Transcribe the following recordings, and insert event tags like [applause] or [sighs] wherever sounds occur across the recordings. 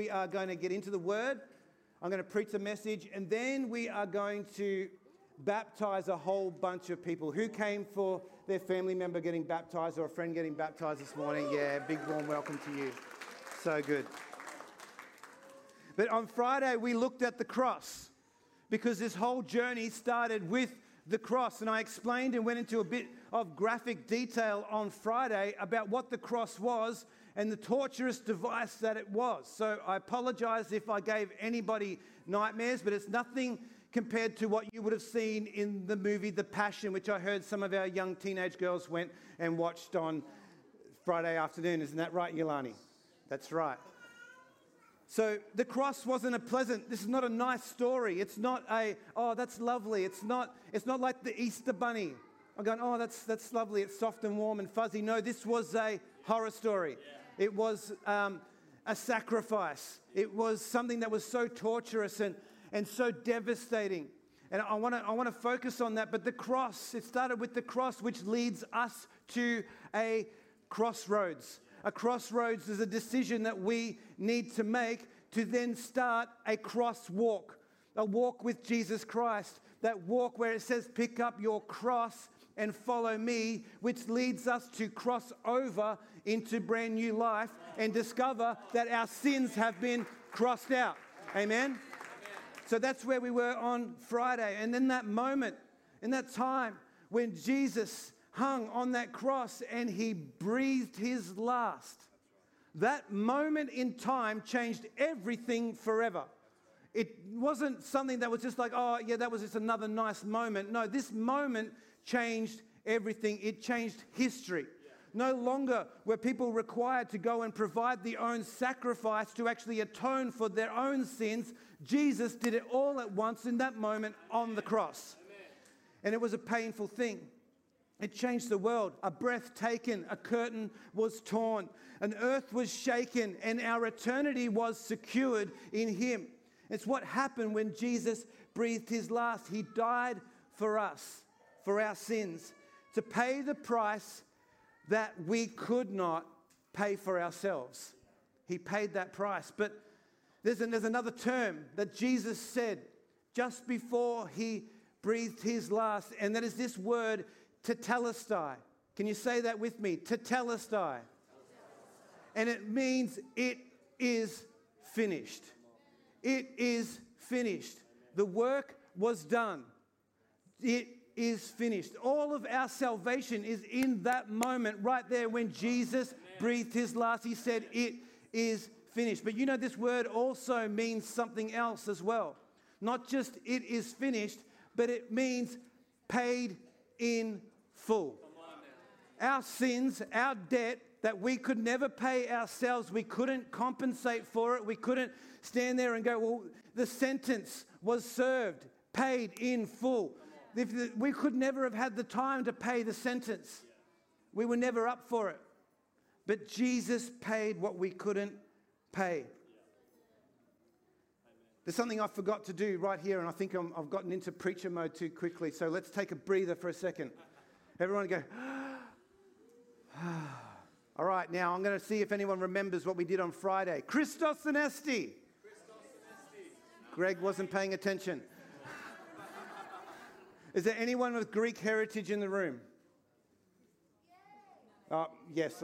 we are going to get into the Word. I'm going to preach a message, and then we are going to baptize a whole bunch of people. Who came for their family member getting baptized or a friend getting baptized this morning? Yeah, big warm welcome to you. So good. But on Friday, we looked at the cross because this whole journey started with the cross. And I explained and went into a bit of graphic detail on Friday about what the cross was and the torturous device that it was. So I apologize if I gave anybody nightmares, but it's nothing compared to what you would have seen in the movie The Passion, which I heard some of our young teenage girls went and watched on Friday afternoon. Isn't that right, Yolani? That's right. So the cross wasn't a pleasant, this is not a nice story. It's not a, oh, that's lovely. It's not, it's not like the Easter bunny. I'm going, oh, that's, that's lovely. It's soft and warm and fuzzy. No, this was a horror story. It was um, a sacrifice. It was something that was so torturous and, and so devastating. And I want to I wanna focus on that. But the cross, it started with the cross, which leads us to a crossroads. A crossroads is a decision that we need to make to then start a cross walk, a walk with Jesus Christ. That walk where it says, pick up your cross and follow me, which leads us to cross over into brand new life and discover that our sins have been crossed out. Amen? So that's where we were on Friday. And in that moment, in that time when Jesus hung on that cross and he breathed his last. That moment in time changed everything forever. It wasn't something that was just like, oh, yeah, that was just another nice moment. No, this moment changed everything. It changed history. No longer were people required to go and provide their own sacrifice to actually atone for their own sins. Jesus did it all at once in that moment on the cross. And it was a painful thing. It changed the world. A breath taken, a curtain was torn, an earth was shaken, and our eternity was secured in Him. It's what happened when Jesus breathed His last. He died for us, for our sins, to pay the price that we could not pay for ourselves. He paid that price. But there's, an, there's another term that Jesus said just before He breathed His last, and that is this word tetelestai. Can you say that with me? Tetelestai. And it means it is finished. It is finished. The work was done. It is finished. All of our salvation is in that moment right there when Jesus breathed his last. He said, It is finished. But you know, this word also means something else as well. Not just it is finished, but it means paid in full. Our sins, our debt that we could never pay ourselves, we couldn't compensate for it. We couldn't stand there and go, well, the sentence was served, paid in full. If we could never have had the time to pay the sentence. We were never up for it. But Jesus paid what we couldn't pay. There's something I forgot to do right here, and I think i have gotten into preacher mode too quickly. So let's take a breather for a second. Everyone go, [sighs] all right, now I'm going to see if anyone remembers what we did on Friday. Christos Anesti. Greg wasn't paying attention. Is there anyone with Greek heritage in the room? Oh, yes.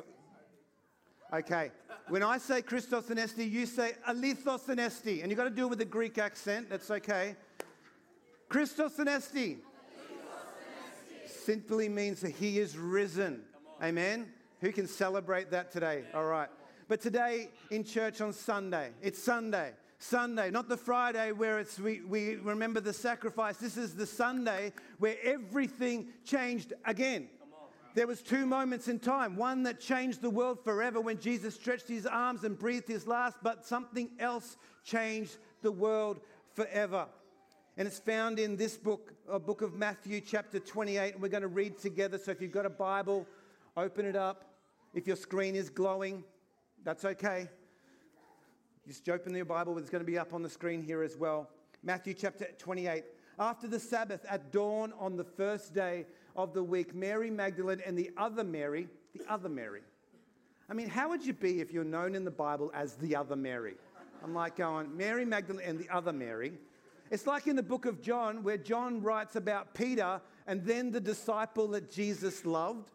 Okay. When I say Christos Anesti, you say Alithos Anesti. And you've got to do it with a Greek accent. That's okay. Christos Anesti simply means that he is risen. Amen? Who can celebrate that today? All right. But today in church on Sunday, it's Sunday. Sunday, not the Friday where it's, we, we remember the sacrifice. This is the Sunday where everything changed again. There was two moments in time. One that changed the world forever when Jesus stretched his arms and breathed his last, but something else changed the world forever. And it's found in this book, a book of Matthew, chapter 28. And we're going to read together. So if you've got a Bible, open it up. If your screen is glowing, that's okay. Just open your Bible, it's going to be up on the screen here as well. Matthew chapter 28. After the Sabbath, at dawn on the first day of the week, Mary Magdalene and the other Mary, the other Mary. I mean, how would you be if you're known in the Bible as the other Mary? I'm like going, Mary Magdalene and the other Mary. It's like in the book of John where John writes about Peter and then the disciple that Jesus loved,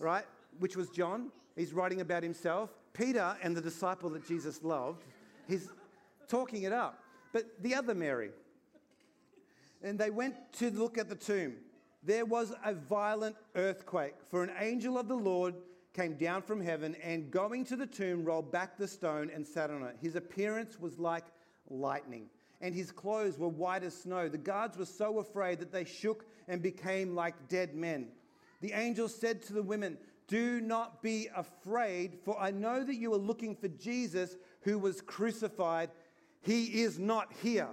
right? Which was John. He's writing about himself. Peter and the disciple that Jesus loved. He's talking it up. But the other Mary. And they went to look at the tomb. There was a violent earthquake, for an angel of the Lord came down from heaven and, going to the tomb, rolled back the stone and sat on it. His appearance was like lightning, and his clothes were white as snow. The guards were so afraid that they shook and became like dead men. The angel said to the women, Do not be afraid, for I know that you are looking for Jesus who was crucified. He is not here.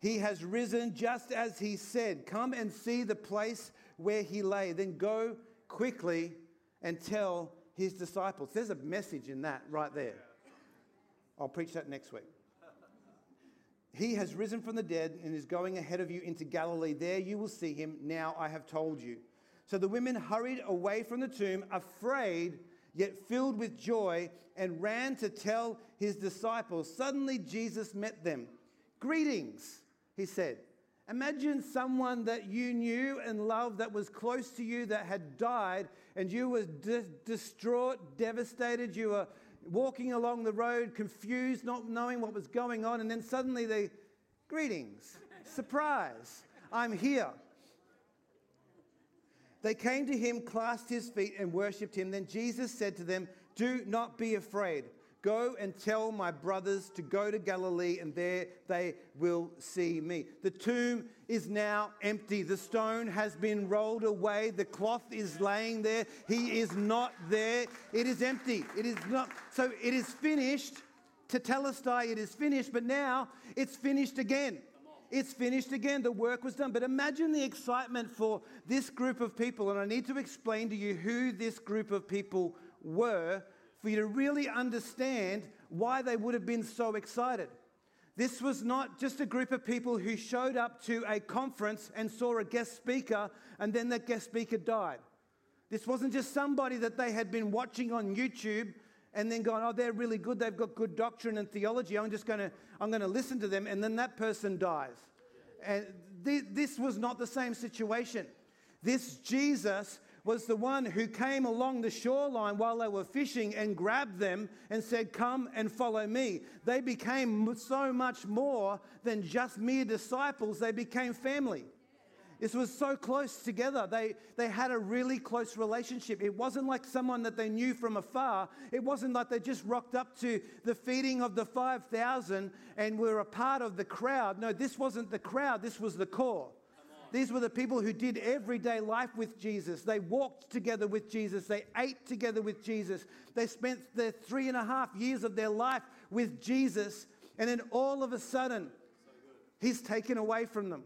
He has risen just as he said. Come and see the place where he lay. Then go quickly and tell his disciples. There's a message in that right there. I'll preach that next week. He has risen from the dead and is going ahead of you into Galilee. There you will see him. Now I have told you. So the women hurried away from the tomb, afraid, yet filled with joy, and ran to tell his disciples. Suddenly Jesus met them. Greetings, he said. Imagine someone that you knew and loved that was close to you that had died, and you were di- distraught, devastated. You were walking along the road, confused, not knowing what was going on, and then suddenly they, greetings, surprise, I'm here. They came to him, clasped his feet, and worshipped him. Then Jesus said to them, Do not be afraid. Go and tell my brothers to go to Galilee, and there they will see me. The tomb is now empty. The stone has been rolled away. The cloth is laying there. He is not there. It is empty. It is not. So it is finished. To Tetelestai, it is finished, but now it's finished again. It's finished again. The work was done. But imagine the excitement for this group of people. And I need to explain to you who this group of people were for you to really understand why they would have been so excited. This was not just a group of people who showed up to a conference and saw a guest speaker and then that guest speaker died. This wasn't just somebody that they had been watching on YouTube and then going, oh, they're really good, they've got good doctrine and theology, I'm just going to, I'm going to listen to them, and then that person dies. And th- this was not the same situation. This Jesus was the one who came along the shoreline while they were fishing and grabbed them and said, Come and follow me. They became so much more than just mere disciples, they became family. This was so close together. They, they had a really close relationship. It wasn't like someone that they knew from afar. It wasn't like they just rocked up to the feeding of the 5,000 and were a part of the crowd. No, this wasn't the crowd, this was the core. These were the people who did everyday life with Jesus. They walked together with Jesus. They ate together with Jesus. They spent their three and a half years of their life with Jesus. And then all of a sudden, he's taken away from them.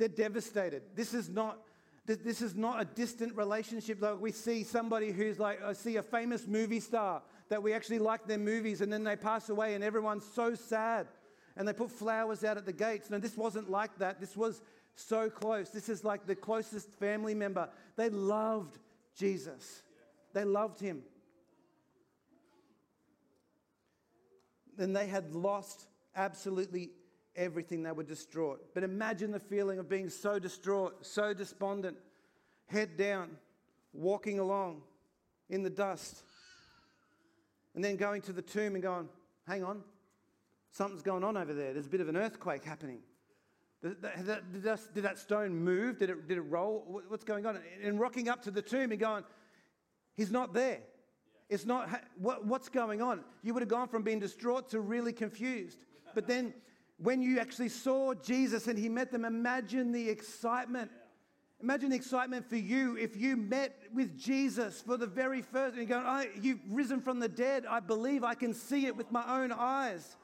They're devastated. This is not. This is not a distant relationship. Like we see somebody who's like, I see a famous movie star that we actually like their movies and then they pass away and everyone's so sad and they put flowers out at the gates. No, this wasn't like that. This was so close. This is like the closest family member. They loved Jesus, they loved him. Then they had lost absolutely everything. They were distraught. But imagine the feeling of being so distraught, so despondent, head down, walking along in the dust, and then going to the tomb and going, hang on, something's going on over there. There's a bit of an earthquake happening. Did that, stone move? Did it, did it roll? What's going on? And rocking up to the tomb and going, He's not there. It's not, what, what's going on? You would have gone from being distraught to really confused. But then when you actually saw Jesus and he met them, imagine the excitement. Imagine the excitement for you if you met with Jesus for the very first and you're going, oh, You've risen from the dead. I believe I can see it with my own eyes.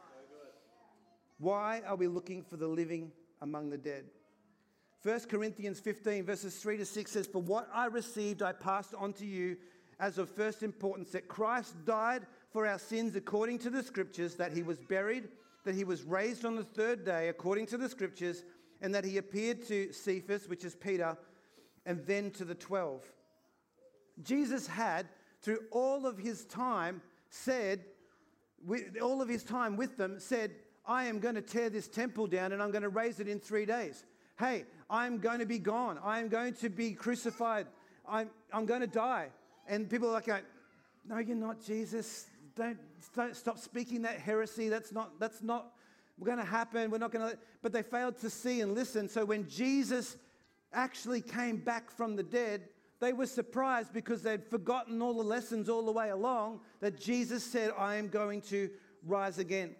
Why are we looking for the living among the dead. 1 Corinthians 15, verses 3 to 6 says, For what I received, I passed on to you as of first importance that Christ died for our sins according to the scriptures, that he was buried, that he was raised on the third day according to the scriptures, and that he appeared to Cephas, which is Peter, and then to the twelve. Jesus had, through all of his time, said with all of his time with them, said, I am going to tear this temple down and I'm going to raise it in three days. Hey, I'm going to be gone. I am going to be crucified. I'm, I'm going to die. And people are like, no, you're not, Jesus. Don't, don't stop speaking that heresy. That's not, that's not going to happen. We're not going to. But they failed to see and listen. So when Jesus actually came back from the dead, they were surprised because they'd forgotten all the lessons all the way along that Jesus said, I am going to rise again.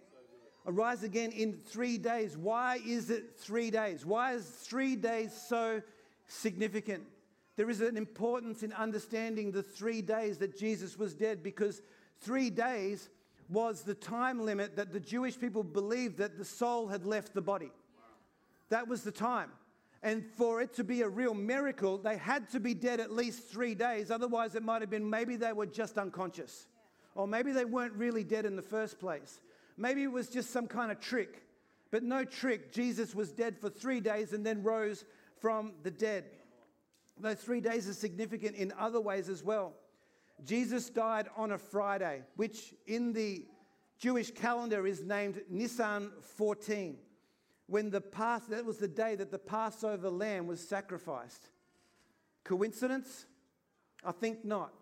Rise again in three days. Why is it three days? Why is three days so significant? There is an importance in understanding the three days that Jesus was dead because three days was the time limit that the Jewish people believed that the soul had left the body. That was the time. And for it to be a real miracle, they had to be dead at least three days. Otherwise, it might have been maybe they were just unconscious. Or maybe they weren't really dead in the first place. Maybe it was just some kind of trick. But no trick. Jesus was dead for three days and then rose from the dead. Those three days are significant in other ways as well. Jesus died on a Friday, which in the Jewish calendar is named Nisan 14 when the Pass, that was the day that the Passover lamb was sacrificed. Coincidence? I think not.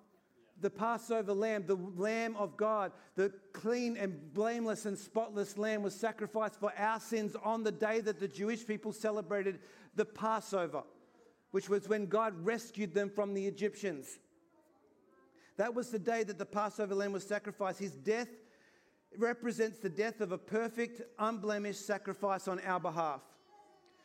The Passover lamb, the Lamb of God, the clean and blameless and spotless lamb was sacrificed for our sins on the day that the Jewish people celebrated the Passover, which was when God rescued them from the Egyptians. That was the day that the Passover lamb was sacrificed. His death represents the death of a perfect, unblemished sacrifice on our behalf.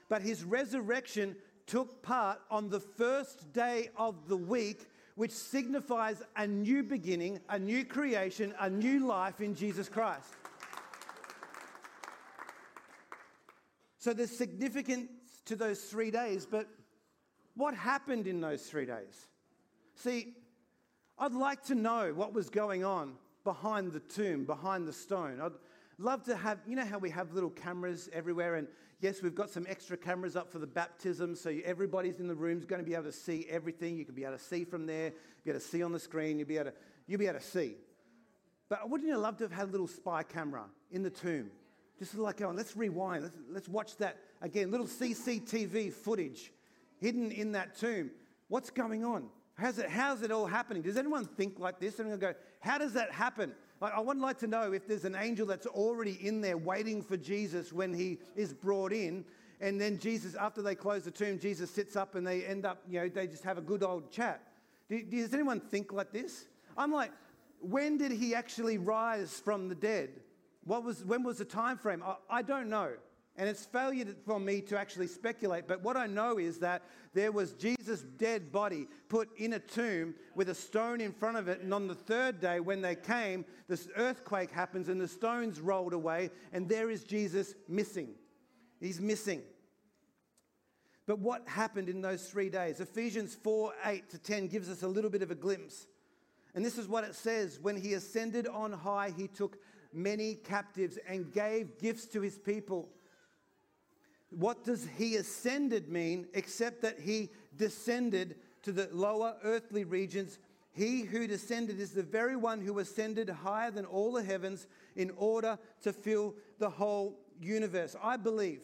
But his resurrection took part on the first day of the week, which signifies a new beginning, a new creation, a new life in Jesus Christ. So there's significance to those three days, but what happened in those three days? See, I'd like to know what was going on behind the tomb, behind the stone. I'd love to have, you know how we have little cameras everywhere, and yes, we've got some extra cameras up for the baptism, so everybody's in the room is going to be able to see everything. You can be able to see from there, be able to see on the screen, you'll be able to, you'll be able to see. But wouldn't you love to have had a little spy camera in the tomb? Just like going, let's rewind, let's, let's watch that again, little CCTV footage hidden in that tomb. What's going on? How's it, how's it all happening? Does anyone think like this? And go, how does that happen? Like, I would like to know if there's an angel that's already in there waiting for Jesus when he is brought in. And then Jesus, after they close the tomb, Jesus sits up and they end up, you know, they just have a good old chat. Does anyone think like this? I'm like, when did he actually rise from the dead? What was, when was the time frame? I, I don't know. And it's failure for me to actually speculate, but what I know is that there was Jesus' dead body put in a tomb with a stone in front of it. And on the third day, when they came, this earthquake happens and the stones rolled away, and there is Jesus missing. He's missing. But what happened in those three days? Ephesians 4 8 to 10 gives us a little bit of a glimpse. And this is what it says When he ascended on high, he took many captives and gave gifts to his people. What does he ascended mean except that he descended to the lower earthly regions? He who descended is the very one who ascended higher than all the heavens in order to fill the whole universe. I believe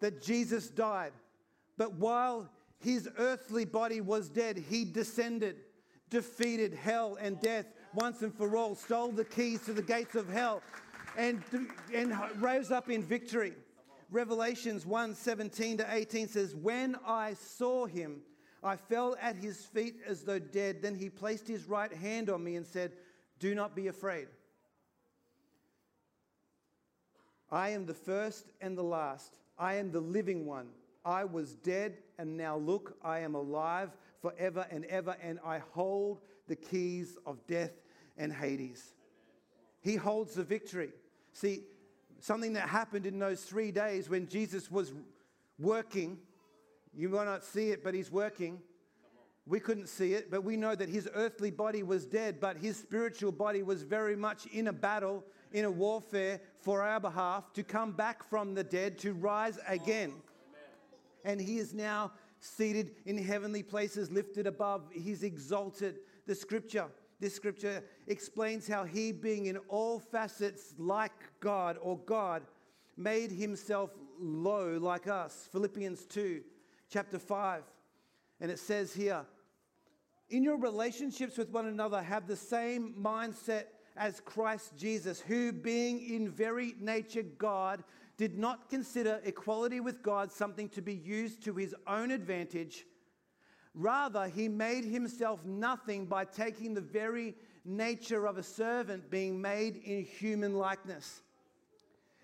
that Jesus died, but while his earthly body was dead, he descended, defeated hell and death once and for all, stole the keys to the gates of hell, and, and rose up in victory. Revelations 1 17 to 18 says, When I saw him, I fell at his feet as though dead. Then he placed his right hand on me and said, Do not be afraid. I am the first and the last. I am the living one. I was dead, and now look, I am alive forever and ever, and I hold the keys of death and Hades. He holds the victory. See, something that happened in those three days when Jesus was working. You might not see it, but he's working. We couldn't see it, but we know that his earthly body was dead, but his spiritual body was very much in a battle, in a warfare for our behalf to come back from the dead, to rise again. And he is now seated in heavenly places, lifted above. He's exalted. The scripture this scripture explains how he, being in all facets like God or God, made himself low like us. Philippians 2, chapter 5. And it says here, in your relationships with one another, have the same mindset as Christ Jesus, who, being in very nature God, did not consider equality with God something to be used to his own advantage. Rather, he made himself nothing by taking the very nature of a servant, being made in human likeness.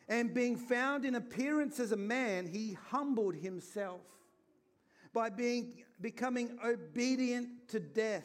And being found in appearance as a man, he humbled himself by being, becoming obedient to death,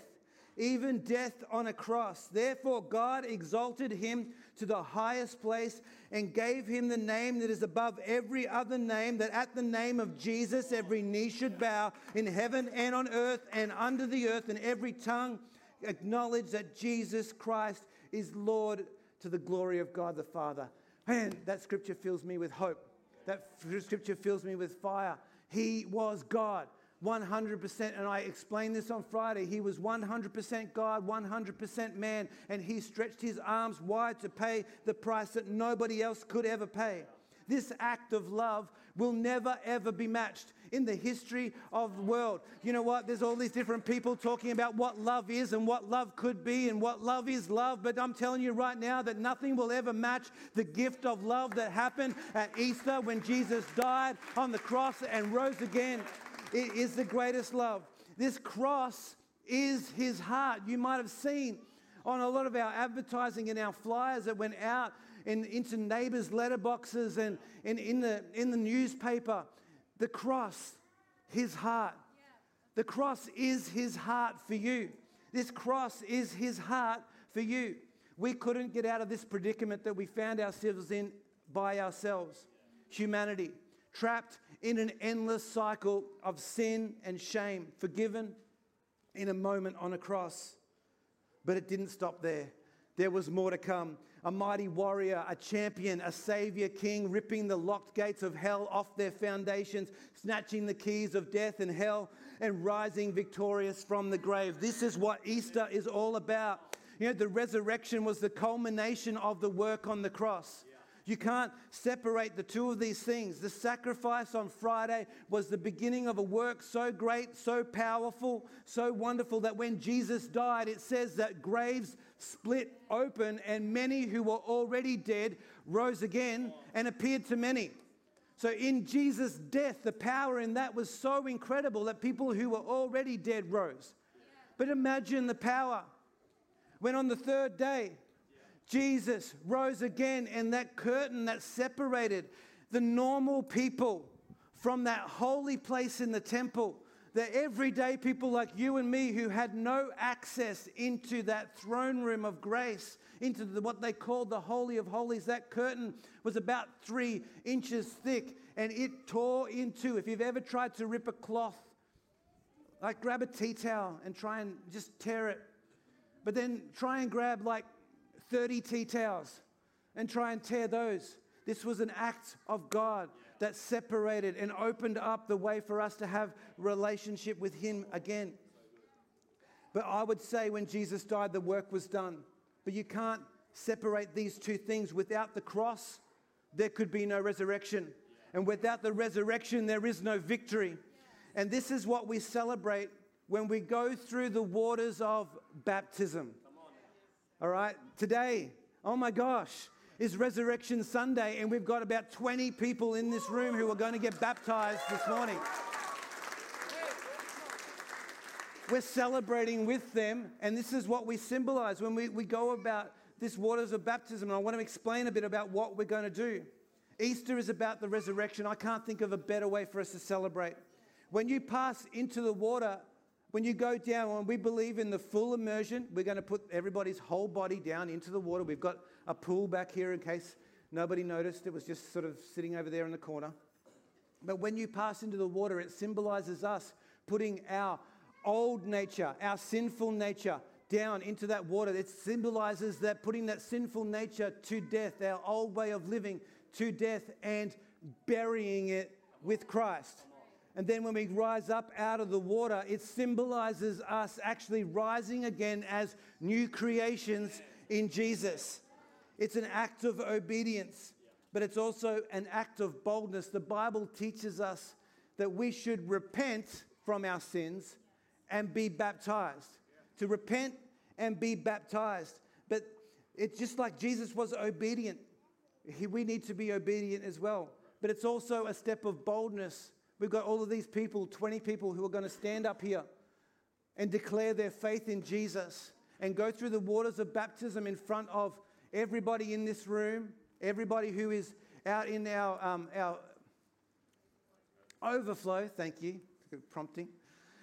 even death on a cross. Therefore, God exalted him to the highest place and gave him the name that is above every other name, that at the name of Jesus every knee should bow in heaven and on earth and under the earth, and every tongue acknowledge that Jesus Christ is Lord to the glory of God the Father. Man, that scripture fills me with hope. That scripture fills me with fire. He was God. 100%. And I explained this on Friday. He was 100% God, 100% man, and he stretched his arms wide to pay the price that nobody else could ever pay. This act of love will never ever be matched in the history of the world. You know what? There's all these different people talking about what love is and what love could be and what love is love, but I'm telling you right now that nothing will ever match the gift of love that happened at Easter when Jesus died on the cross and rose again. It is the greatest love. This cross is his heart. You might have seen on a lot of our advertising and our flyers that went out and into neighbors' letterboxes and, and in, the, in the newspaper. The cross, his heart. The cross is his heart for you. This cross is his heart for you. We couldn't get out of this predicament that we found ourselves in by ourselves. Humanity, trapped in an endless cycle of sin and shame, forgiven in a moment on a cross. But it didn't stop there. There was more to come. A mighty warrior, a champion, a savior king, ripping the locked gates of hell off their foundations, snatching the keys of death and hell, and rising victorious from the grave. This is what Easter is all about. You know, the resurrection was the culmination of the work on the cross. You can't separate the two of these things. The sacrifice on Friday was the beginning of a work so great, so powerful, so wonderful that when Jesus died, it says that graves split open and many who were already dead rose again and appeared to many. So, in Jesus' death, the power in that was so incredible that people who were already dead rose. But imagine the power when on the third day, Jesus rose again, and that curtain that separated the normal people from that holy place in the temple, the everyday people like you and me who had no access into that throne room of grace, into the, what they called the Holy of Holies, that curtain was about three inches thick and it tore into. If you've ever tried to rip a cloth, like grab a tea towel and try and just tear it, but then try and grab like 30 tea towels and try and tear those. This was an act of God that separated and opened up the way for us to have relationship with him again. But I would say when Jesus died the work was done. But you can't separate these two things without the cross there could be no resurrection. And without the resurrection there is no victory. And this is what we celebrate when we go through the waters of baptism. All right, today, oh my gosh, is Resurrection Sunday, and we've got about 20 people in this room who are going to get baptized this morning. We're celebrating with them, and this is what we symbolize when we, we go about this waters of baptism. And I want to explain a bit about what we're going to do. Easter is about the resurrection. I can't think of a better way for us to celebrate. When you pass into the water, when you go down, when we believe in the full immersion, we're going to put everybody's whole body down into the water. We've got a pool back here in case nobody noticed. It was just sort of sitting over there in the corner. But when you pass into the water, it symbolizes us putting our old nature, our sinful nature, down into that water. It symbolizes that putting that sinful nature to death, our old way of living to death, and burying it with Christ. And then when we rise up out of the water, it symbolizes us actually rising again as new creations in Jesus. It's an act of obedience, but it's also an act of boldness. The Bible teaches us that we should repent from our sins and be baptized. To repent and be baptized. But it's just like Jesus was obedient, we need to be obedient as well. But it's also a step of boldness We've got all of these people, 20 people, who are going to stand up here and declare their faith in Jesus and go through the waters of baptism in front of everybody in this room, everybody who is out in our, um, our overflow. Thank you for prompting.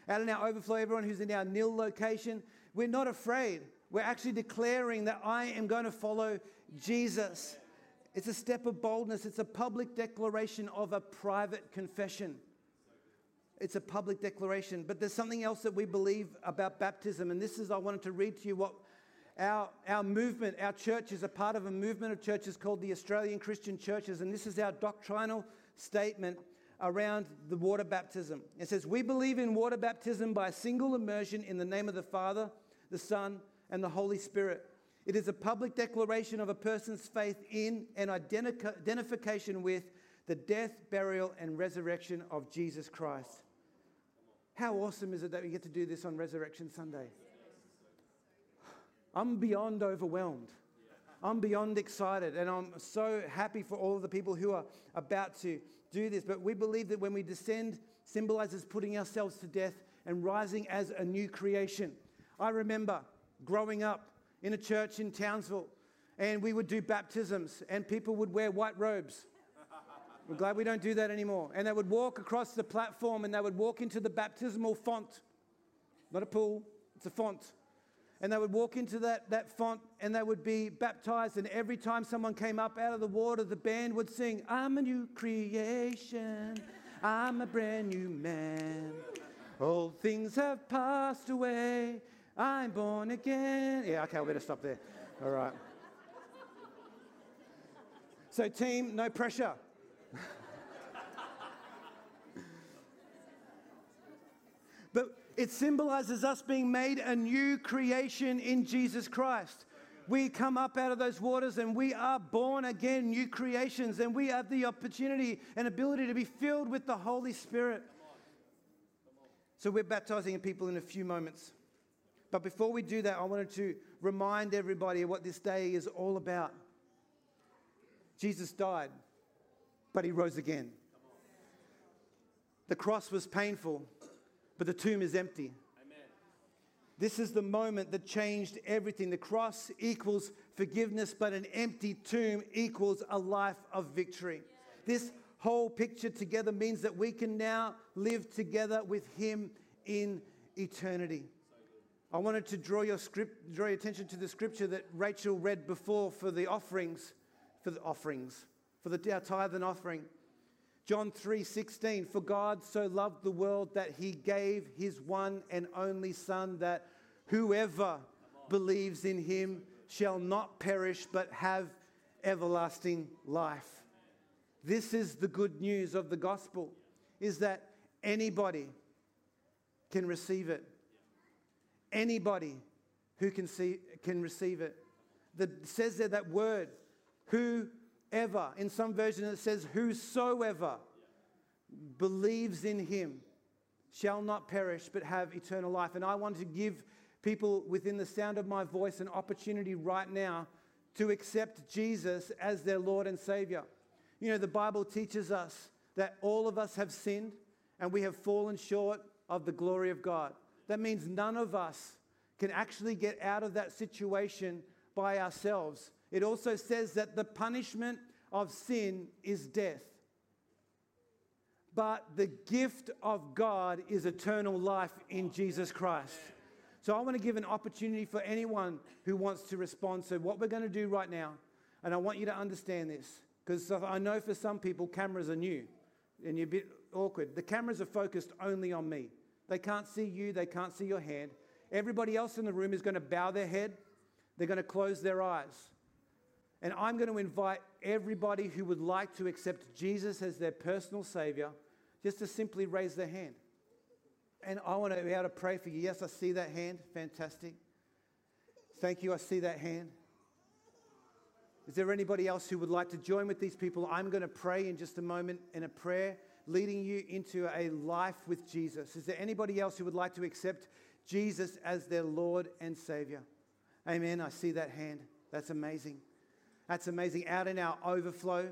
Out in our overflow, everyone who's in our nil location. We're not afraid. We're actually declaring that I am going to follow Jesus. It's a step of boldness. It's a public declaration of a private confession. It's a public declaration. But there's something else that we believe about baptism. And this is, I wanted to read to you what our, our movement, our church is a part of a movement of churches called the Australian Christian Churches. And this is our doctrinal statement around the water baptism. It says, We believe in water baptism by a single immersion in the name of the Father, the Son, and the Holy Spirit. It is a public declaration of a person's faith in and identification with the death, burial, and resurrection of Jesus Christ. How awesome is it that we get to do this on Resurrection Sunday? I'm beyond overwhelmed. I'm beyond excited, and I'm so happy for all of the people who are about to do this. But we believe that when we descend, symbolizes putting ourselves to death and rising as a new creation. I remember growing up in a church in Townsville, and we would do baptisms, and people would wear white robes. [laughs] We're glad we don't do that anymore. And they would walk across the platform and they would walk into the baptismal font. Not a pool, it's a font. And they would walk into that, that font and they would be baptized. And every time someone came up out of the water, the band would sing, I'm a new creation, I'm a brand new man. Old things have passed away, I'm born again. Yeah, okay, I better stop there. All right. So, team, no pressure. but it symbolizes us being made a new creation in Jesus Christ. We come up out of those waters and we are born again, new creations, and we have the opportunity and ability to be filled with the Holy Spirit. So, we're baptizing people in a few moments. But before we do that, I wanted to remind everybody what this day is all about. Jesus died, but he rose again. The cross was painful, but the tomb is empty. Amen. This is the moment that changed everything. The cross equals forgiveness, but an empty tomb equals a life of victory. This whole picture together means that we can now live together with him in eternity. I wanted to draw your, script, draw your attention to the scripture that Rachel read before for the offerings, for the offerings, for the our tithe and offering. John 3:16 For God so loved the world that he gave his one and only son that whoever believes in him shall not perish but have everlasting life. This is the good news of the gospel is that anybody can receive it anybody who can, see, can receive it. That says there that word, whoever. In some versions it says, whosoever believes in him shall not perish but have eternal life. And I want to give people within the sound of my voice an opportunity right now to accept Jesus as their Lord and Savior. You know, the Bible teaches us that all of us have sinned and we have fallen short of the glory of God. That means none of us can actually get out of that situation by ourselves. It also says that the punishment of sin is death. But the gift of God is eternal life in Jesus Christ. So I want to give an opportunity for anyone who wants to respond. So, what we're going to do right now, and I want you to understand this, because I know for some people cameras are new and you're a bit awkward. The cameras are focused only on me. They can't see you, they can't see your hand. Everybody else in the room is going to bow their head, they're going to close their eyes. And I'm going to invite everybody who would like to accept Jesus as their personal Savior just to simply raise their hand. And I want to be able to pray for you. Yes, I see that hand. Fantastic. Thank you. I see that hand. Is there anybody else who would like to join with these people? I'm going to pray in just a moment in a prayer leading you into a life with Jesus. Is there anybody else who would like to accept Jesus as their Lord and Savior? Amen. I see that hand. That's amazing. That's amazing. Out in our overflow,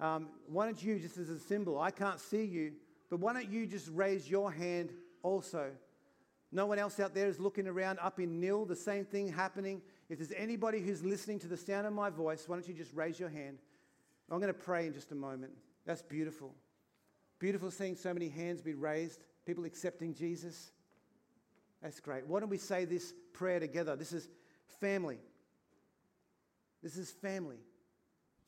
um, why don't you, just as a symbol, I can't see you, but why don't you just raise your hand also? No one else out there is looking around up in nil, the same thing happening. If there's anybody who's listening to the sound of my voice, why don't you just raise your hand? I'm going to pray in just a moment. That's beautiful. Beautiful seeing so many hands be raised, people accepting Jesus. That's great. Why don't we say this prayer together? This is family. This is family.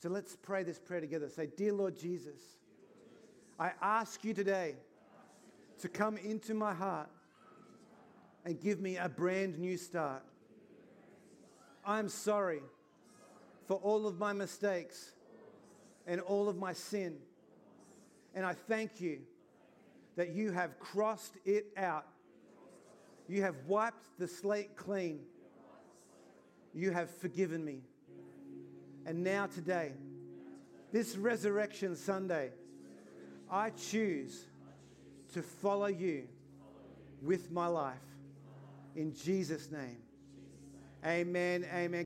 So let's pray this prayer together. Say, Dear Lord Jesus, I ask you today to come into my heart and give me a brand new start. I'm sorry for all of my mistakes and all of my sin. And I thank you that you have crossed it out. You have wiped the slate clean. You have forgiven me. And now, today, this Resurrection Sunday, I choose to follow you with my life. In Jesus' name. Amen. Amen.